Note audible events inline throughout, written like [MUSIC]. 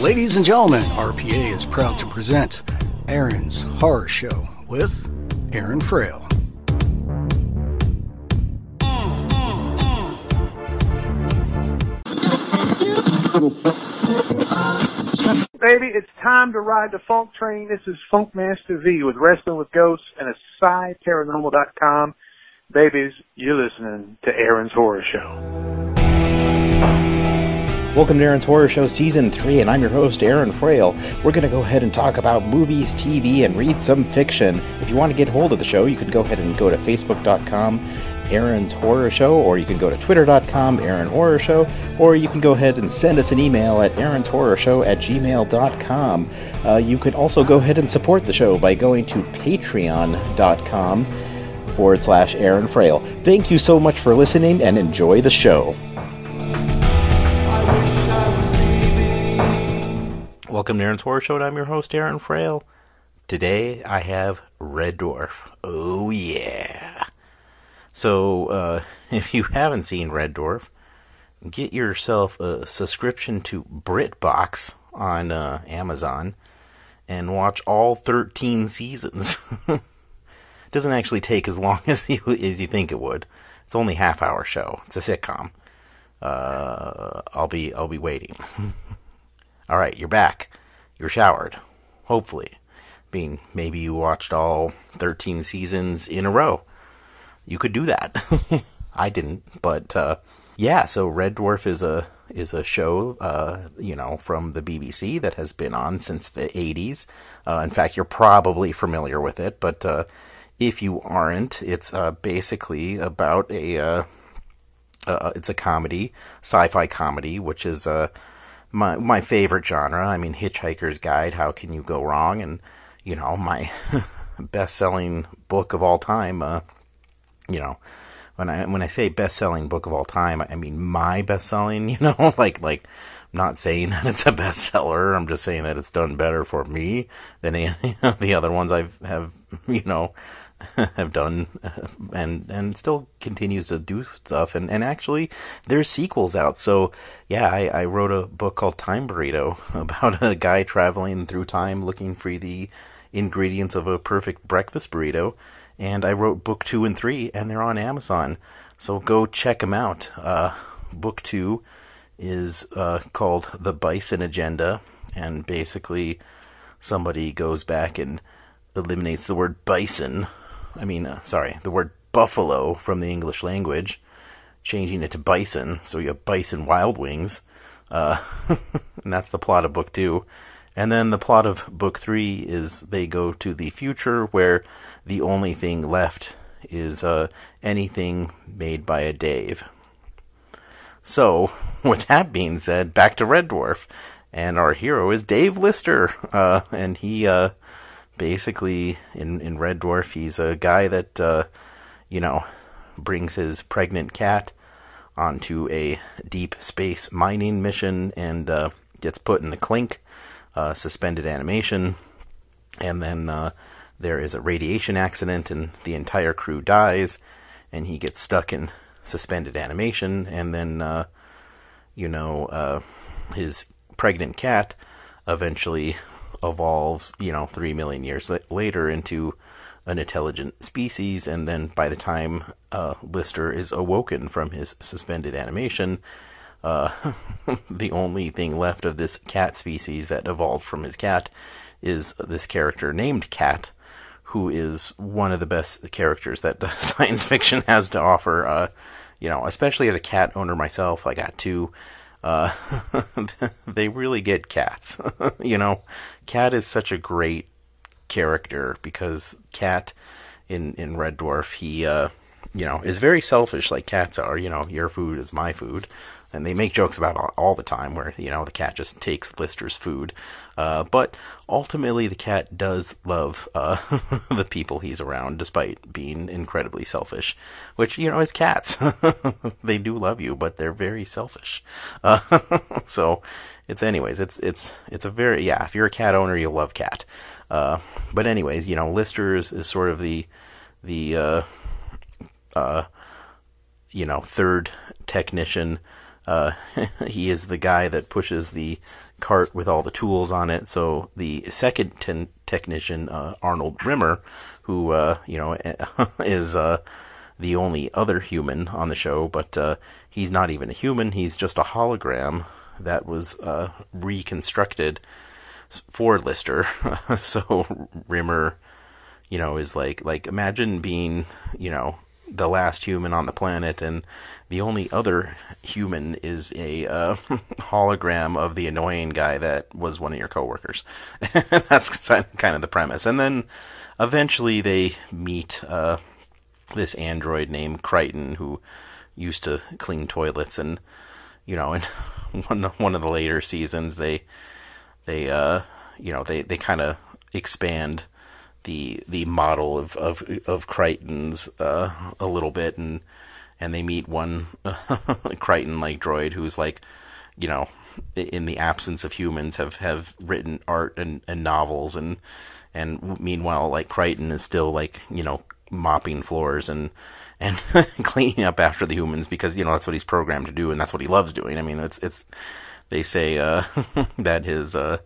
Ladies and gentlemen, RPA is proud to present Aaron's Horror Show with Aaron Frail. Baby, it's time to ride the funk train. This is Funkmaster V with Wrestling with Ghosts and a AsideParanormal.com. Babies, you're listening to Aaron's Horror Show. Welcome to Aaron's Horror Show Season 3, and I'm your host, Aaron Frail. We're going to go ahead and talk about movies, TV, and read some fiction. If you want to get hold of the show, you can go ahead and go to facebook.com, Aaron's Horror Show, or you can go to twitter.com, Aaron Horror Show, or you can go ahead and send us an email at Aaron's Horror Show at gmail.com. Uh, you could also go ahead and support the show by going to patreon.com forward slash Aaron Frail. Thank you so much for listening and enjoy the show. Welcome to Aaron's Horror Show, and I'm your host, Aaron Frail. Today I have Red Dwarf. Oh, yeah. So, uh, [LAUGHS] if you haven't seen Red Dwarf, get yourself a subscription to BritBox on uh, Amazon and watch all 13 seasons. [LAUGHS] Doesn't actually take as long [LAUGHS] as you as you think it would. It's only a half hour show. It's a sitcom. Uh, I'll be I'll be waiting. All right, you're back. You're showered. Hopefully, I mean, maybe you watched all 13 seasons in a row. You could do that. [LAUGHS] I didn't, but uh, yeah. So Red Dwarf is a is a show, uh, you know, from the BBC that has been on since the 80s. Uh, in fact, you're probably familiar with it, but uh, if you aren't, it's uh, basically about a uh, it's a comedy, sci-fi comedy, which is uh, my my favorite genre. I mean, Hitchhiker's Guide. How can you go wrong? And you know, my [LAUGHS] best-selling book of all time. Uh, you know, when I when I say best-selling book of all time, I mean my best-selling. [LAUGHS] You know, like like. I'm not saying [LAUGHS] that it's a bestseller. I'm just saying that it's done better for me than any of the other ones I've have you know [LAUGHS] have done and and still continues to do stuff. And, and actually there's sequels out. So yeah I, I wrote a book called time burrito [LAUGHS] about a guy traveling through time looking for the ingredients of a perfect breakfast burrito. And i wrote book two and three and they're on amazon. So go check them out. Uh, book two is uh, called the bison agenda. And basically somebody goes back and eliminates the word bison I mean, uh, sorry, the word buffalo from the English language, changing it to bison, so you have bison wild wings. Uh, [LAUGHS] and that's the plot of book two. And then the plot of book three is they go to the future where the only thing left is uh, anything made by a Dave. So, [LAUGHS] with that being said, back to Red Dwarf. And our hero is Dave Lister. Uh, and he uh, basically in in Red Dwarf, he's a guy that uh, you know brings his pregnant cat onto a deep space mining mission and uh, gets put in the clink, uh, suspended animation, and then uh, there is a radiation accident and the entire crew dies, and he gets stuck in suspended animation, and then uh, you know uh, his pregnant cat eventually evolves, you know, three million years later into an intelligent species, and then by the time uh, Lister is awoken from his suspended animation, uh, [LAUGHS] the only thing left of this cat species that evolved from his cat is this character named Cat, who is one of the best characters that [LAUGHS] science fiction has to offer. Uh, you know, especially as a cat owner myself, I got two uh, [LAUGHS] they really get cats. you know, Cat is such a great character because Cat in in Red Dwarf he uh, you know, is very selfish like cats are. You know, your food is my food. And they make jokes about all, all the time where, you know, the cat just takes Lister's food. Uh, but ultimately, the cat does love uh, [LAUGHS] the people he's around, despite being incredibly selfish. Which, you know, is cats. [LAUGHS] they do love you, but they're very selfish. Uh, [LAUGHS] so, it's anyways, it's, it's, it's a very, yeah, if you're a cat owner, you'll love cat. Uh, but anyways, you know, Lister is, is sort of the, the, uh, uh, you know, third technician. Uh, [LAUGHS] he is the guy that pushes the cart with all the tools on it. So the second ten- technician, uh, Arnold Rimmer, who uh, you know [LAUGHS] is uh, the only other human on the show, but uh, he's not even a human. He's just a hologram that was uh, reconstructed for Lister. [LAUGHS] so Rimmer, you know, is like like imagine being you know the last human on the planet, and the only other human is a uh, [LAUGHS] hologram of the annoying guy that was one of your coworkers. [LAUGHS] That's kind of the premise. And then eventually they meet uh, this android named Kryten who used to clean toilets, and you know, in [LAUGHS] one one of the later seasons, they they uh, you know they they kind of expand the the model of of, of Kryten's uh, a little bit, and and they meet one [LAUGHS] Kryten like droid who's like, you know, in the absence of humans, have have written art and, and novels, and and meanwhile, like Kryten is still like you know mopping floors and and [LAUGHS] cleaning up after the humans because you know that's what he's programmed to do and that's what he loves doing. I mean, it's it's they say uh, [LAUGHS] that his uh,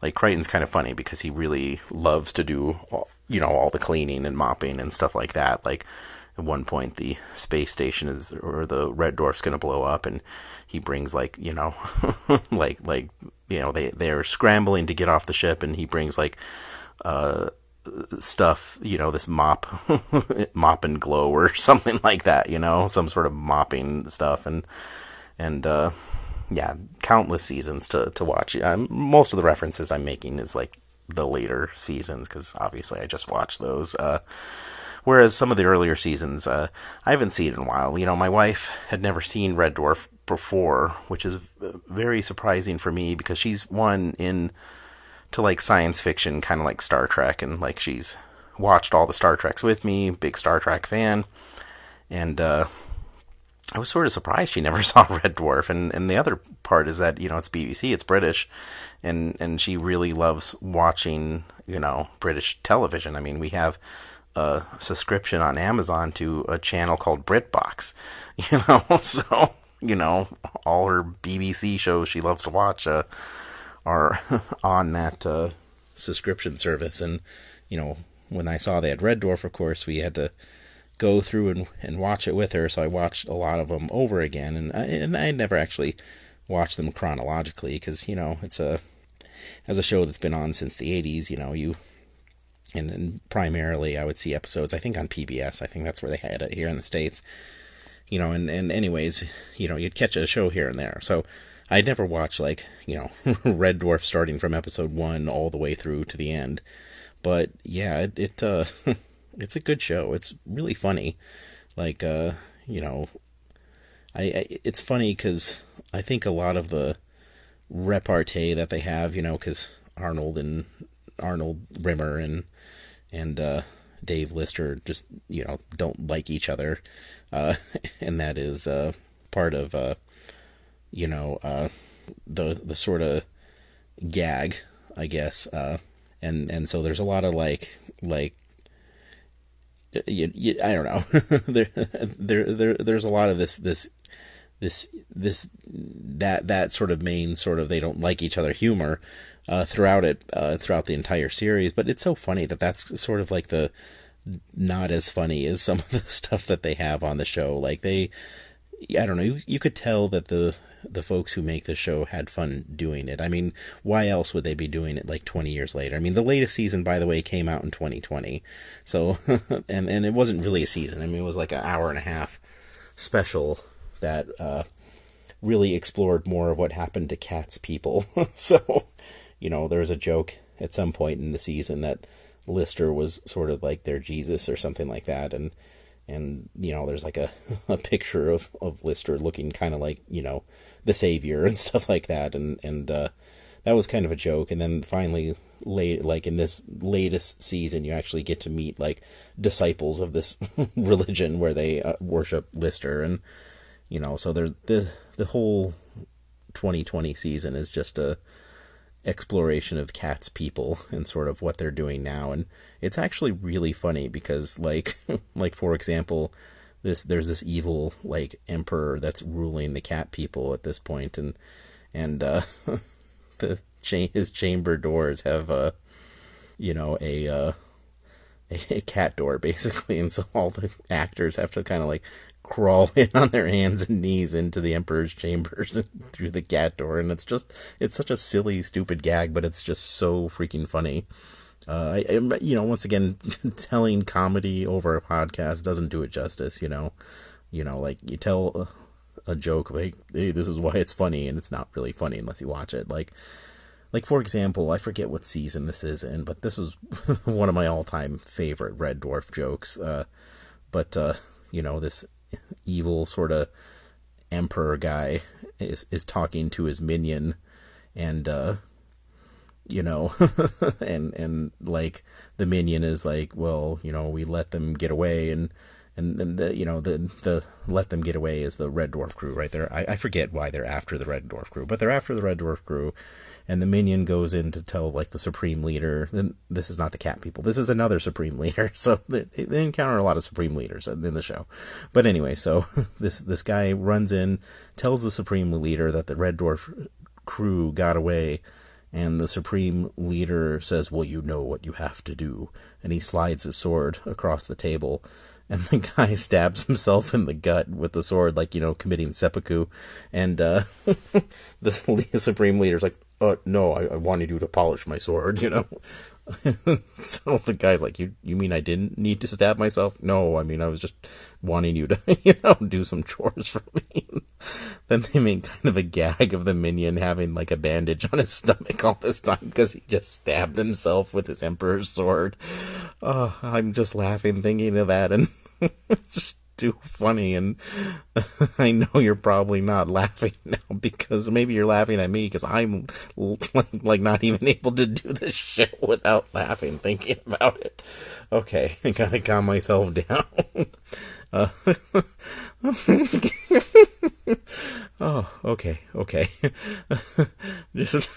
like Kryten's kind of funny because he really loves to do, you know, all the cleaning and mopping and stuff like that. Like at one point, the space station is or the red dwarf's going to blow up, and he brings like you know, [LAUGHS] like like you know they they're scrambling to get off the ship, and he brings like uh stuff, you know, this mop, [LAUGHS] mop and glow or [LAUGHS] something like that, you know, some sort of mopping stuff, and and uh yeah, countless seasons to to watch. Um, most of the references I'm making is like the later seasons because obviously I just watched those. Uh, whereas some of the earlier seasons, uh, I haven't seen in a while. You know, my wife had never seen Red Dwarf before, which is very surprising for me because she's one in to like science fiction, kind of like Star Trek, and like she's watched all the Star Treks with me, big Star Trek fan, and uh, I was sort of surprised she [LAUGHS] never saw Red Dwarf, and and the other part is that you know it's BBC, it's British, and and she really loves watching you know British television. I mean, we have a subscription on Amazon to a channel called BritBox, [LAUGHS] you know, [LAUGHS] so you know all her BBC shows she loves to watch uh, are [LAUGHS] on that uh, subscription service, and you know when I saw they had Red Dwarf, of course, we had to go through and, and watch it with her. So I watched a lot of them over again, and I, and I never actually watched them chronologically because you know it's a as a show that's been on since the '80s. You know you and, primarily I would see episodes I think on PBS. I think that's where they had it here in the states. You know, and and anyways, you know you'd catch a show here and there. So I'd never watched like you know [LAUGHS] Red Dwarf starting from episode one all the way through to the end. But yeah, it, it uh, [LAUGHS] it's a good show. It's really funny. Like uh, you know, I, I it's funny because I think a lot of the repartee that they have, you know, because Arnold and Arnold Rimmer and and uh, Dave Lister just you know don't like each other, uh, [LAUGHS] and that is uh, part of uh, you know uh, the the sort of gag, I guess, uh, and and so there's a lot of like like you, you, I don't know. [LAUGHS] there, there, there, there's a lot of this, this, this, this, that, that sort of main sort of they don't like each other humor uh, throughout it, uh, throughout the entire series. But it's so funny that that's sort of like the not as funny as some of [LAUGHS] the stuff that they have on the show. Like they, I don't know, you, you could tell that the the folks who make the show had fun doing it. I mean, why else would they be doing it like 20 years later? I mean, the latest season, by the way, came out in 2020. So, [LAUGHS] and, and it wasn't really a season. I mean, it was like an hour and a half special that, uh, really explored more of what happened to cats people. [LAUGHS] so, you know, there was a joke at some point in the season that Lister was sort of like their Jesus or something like that. And, and you know there's like a, [LAUGHS] a picture of, of Lister looking kind of like you know the savior and [LAUGHS] stuff like that. And and uh, that was kind of a joke. And then finally late like in this latest season you actually get to meet like disciples of this [LAUGHS] religion where they uh, worship Lister. And you know so there's the the whole 2020 season is just a exploration of cats people [LAUGHS] and sort of what they're doing now. And it's actually really funny because like [LAUGHS] like for example this there's this evil like emperor that's ruling the cat people at this point and and uh [LAUGHS] the cha- his chamber doors have uh you know a uh a cat door basically. And so all the actors have to kind of like crawl [LAUGHS] in on their hands and knees into the emperor's chambers and [LAUGHS] through the cat door and it's just it's such a silly stupid gag but it's just so freaking funny. Uh, I, you know once again [LAUGHS] telling comedy over a podcast doesn't do it justice you know. You know like you tell a, a joke like hey this is why it's funny and it's not really funny unless you watch it. Like like for example i forget what season this is in but this is one of my all-time favorite red dwarf jokes. Uh, but uh, you know this evil sort of emperor guy is is talking to his minion and uh you know [LAUGHS] and and like the minion is like well you know we let them get away and and then the you know the the let them get away is the red dwarf crew right there. I, I forget why they're after the red dwarf crew but they're after the red dwarf crew and the minion goes in to tell like the supreme leader this is not the cat people this is another supreme leader [LAUGHS] so they, they encounter a lot of supreme leaders in the show. But anyway so [LAUGHS] this this guy runs in tells the supreme leader that the red dwarf crew got away and the supreme leader says well you know what you have to do and he slides his sword across the table and the guy [LAUGHS] stabs himself in the gut with the sword, like you know, committing seppuku. And uh, [LAUGHS] the [LAUGHS] supreme leader's like, uh, "No, I, I wanted you to polish my sword," you know. so the guy's like, "You you mean I didn't need to stab myself? No, I mean I was just wanting you to, you know, do some chores for me." then they make kind of a gag of the minion having like a bandage on his stomach all this time because he just stabbed himself with his emperor's sword. Oh, I'm just laughing thinking of that, and [LAUGHS] it's just too funny and [LAUGHS] I know you're probably not laughing [LAUGHS] now because maybe you're laughing at me because I'm like, like not even able to do this shit without laughing thinking about it. Okay, I gotta calm myself down. Uh, oh, okay, okay. Just,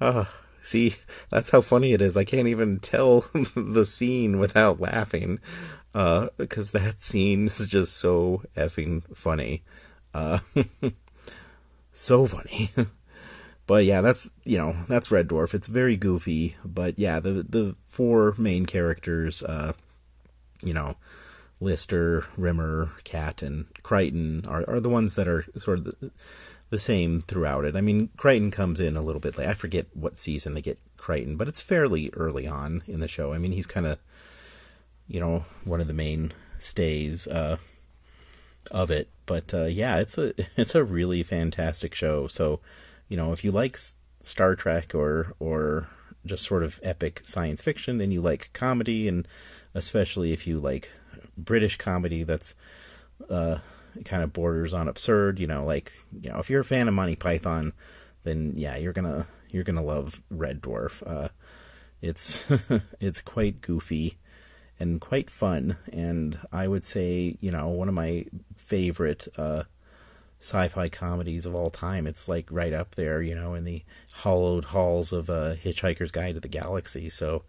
oh, see, that's how funny it is. I can't even tell the scene without laughing uh, because that [LAUGHS] scene is just so effing funny. Uh, [LAUGHS] so funny. [LAUGHS] but yeah, that's you know that's Red Dwarf. It's very goofy, but yeah, the the four main characters, uh, you know, Lister, Rimmer, Cat, and Kryten are are the ones that are sort of the, the same throughout it. I mean, Kryten comes in a little bit late. I forget what season they get Kryten, but it's fairly early on in the show. I mean, he's kind of you know, one of the main stays uh, of it. But uh, yeah, it's a [LAUGHS] it's a really fantastic show. So, you know, if you like Star Trek or or just sort of epic science fiction, and you like comedy, and especially if you like British comedy, that's uh, kind of borders on absurd. You know, like you know, if you're a fan of Monty Python, then yeah, you're gonna you're gonna love Red Dwarf. Uh, it's [LAUGHS] it's quite goofy and quite fun. And I would say, you know, one of my favorite uh, sci-fi comedies of all time. It's like right up there, you know, in the hollowed halls of uh, Hitchhiker's Guide to the Galaxy. So,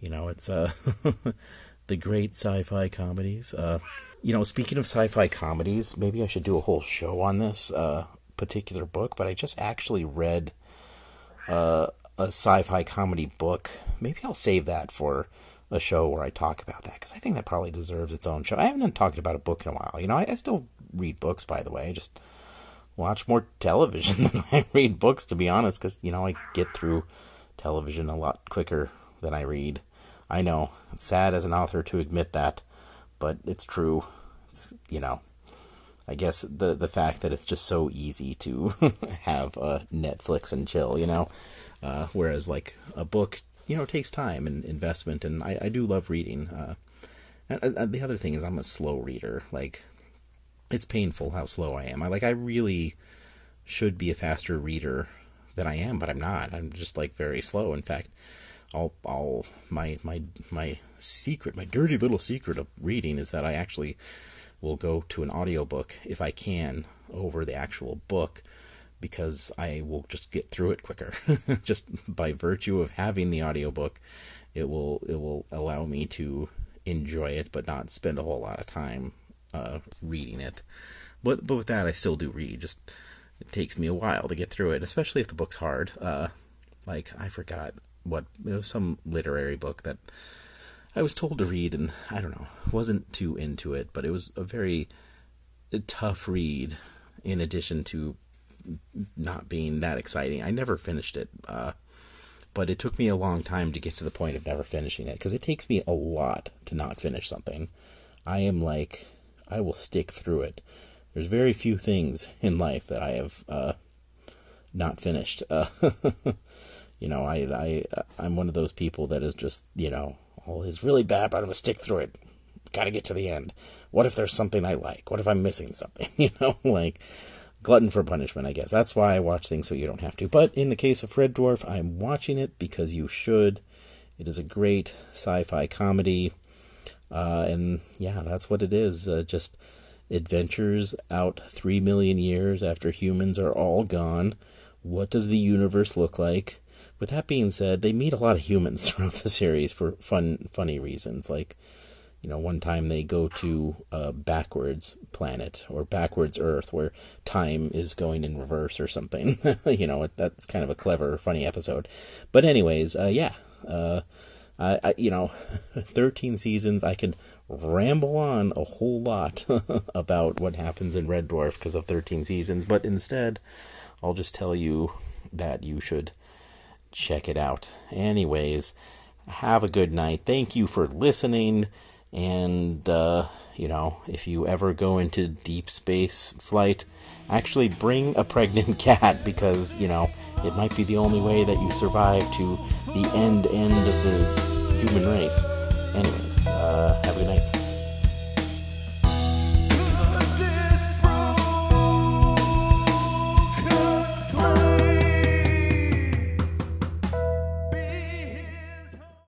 you know, it's uh, [LAUGHS] the great sci-fi comedies. Uh, you know, speaking of sci-fi comedies, maybe I should do a whole show on this uh, particular book. But I just actually read uh, a sci-fi comedy book. Maybe I'll save that for a show where I talk about that because I think that probably deserves its own show. I haven't talked about a book in a while. You know, I, I still read books, by the way. I just watch more [LAUGHS] television than I read books, to be honest, because you know I get through television a lot quicker than I read. I know it's sad as an author to admit that, but it's true. It's you know, I guess the the fact that it's just so easy to [LAUGHS] have a Netflix and chill, you know, uh, whereas like a book you know, it takes time and investment, and I, I do love reading. Uh, And, the other thing is, I'm a slow reader. Like, it's painful how slow I am. I like, I really should be a faster reader than I am, but I'm not. I'm just like very slow. In fact, I'll, I'll, my, my, my secret, my dirty little secret of reading is that I actually will go to an audiobook if I can over the actual book because I will just get through it quicker. [LAUGHS] just by virtue of having the audiobook, it will it will allow me to enjoy it but not spend a whole lot of time uh, reading it. But but with that I still do read. Just it takes me a while to get through it, especially if the book's hard. Uh, like I forgot what it was some literary book that I was told to read and I don't know, wasn't too into it, but it was a very tough read in addition to not being that exciting. I never finished it, uh, but it took me a long time to get to the point of never finishing it because it takes me a lot to not finish something. I am like, I will stick through it. There's very few things [LAUGHS] in life that I have uh, not finished. Uh, [LAUGHS] you know, I I I'm one of those people that is just you know, oh, it's really bad, but I'm gonna stick through it. Got to get to the end. What if there's something I like? What if I'm missing something? [LAUGHS] You know, like glutton for punishment, I guess. That's why I watch things so you don't have to. But in the case of Red Dwarf, I'm watching it because you should. It is a great sci fi comedy. Uh, and yeah, that's what it is. Uh, just adventures out three million years after humans are all gone. What does the universe look like? With that being said, they meet a lot of humans [LAUGHS] throughout the series for fun, funny reasons. Like, you know, one time they go to a backwards planet or backwards Earth where time is going in reverse or something. [LAUGHS] you know, that's kind of a clever, funny episode. But anyways, uh, yeah, uh, I, I, you know, [LAUGHS] 13 seasons, I could ramble on a whole lot [LAUGHS] about what happens in Red Dwarf because of 13 seasons, but instead, I'll just tell you that you should check it out. Anyways, have a good night. Thank you for listening. And, uh, you know, if you ever go into deep space flight, actually bring a pregnant [LAUGHS] cat because, you know, it might be the only way that you survive to the end end of the human race. Anyways, uh, have a good night.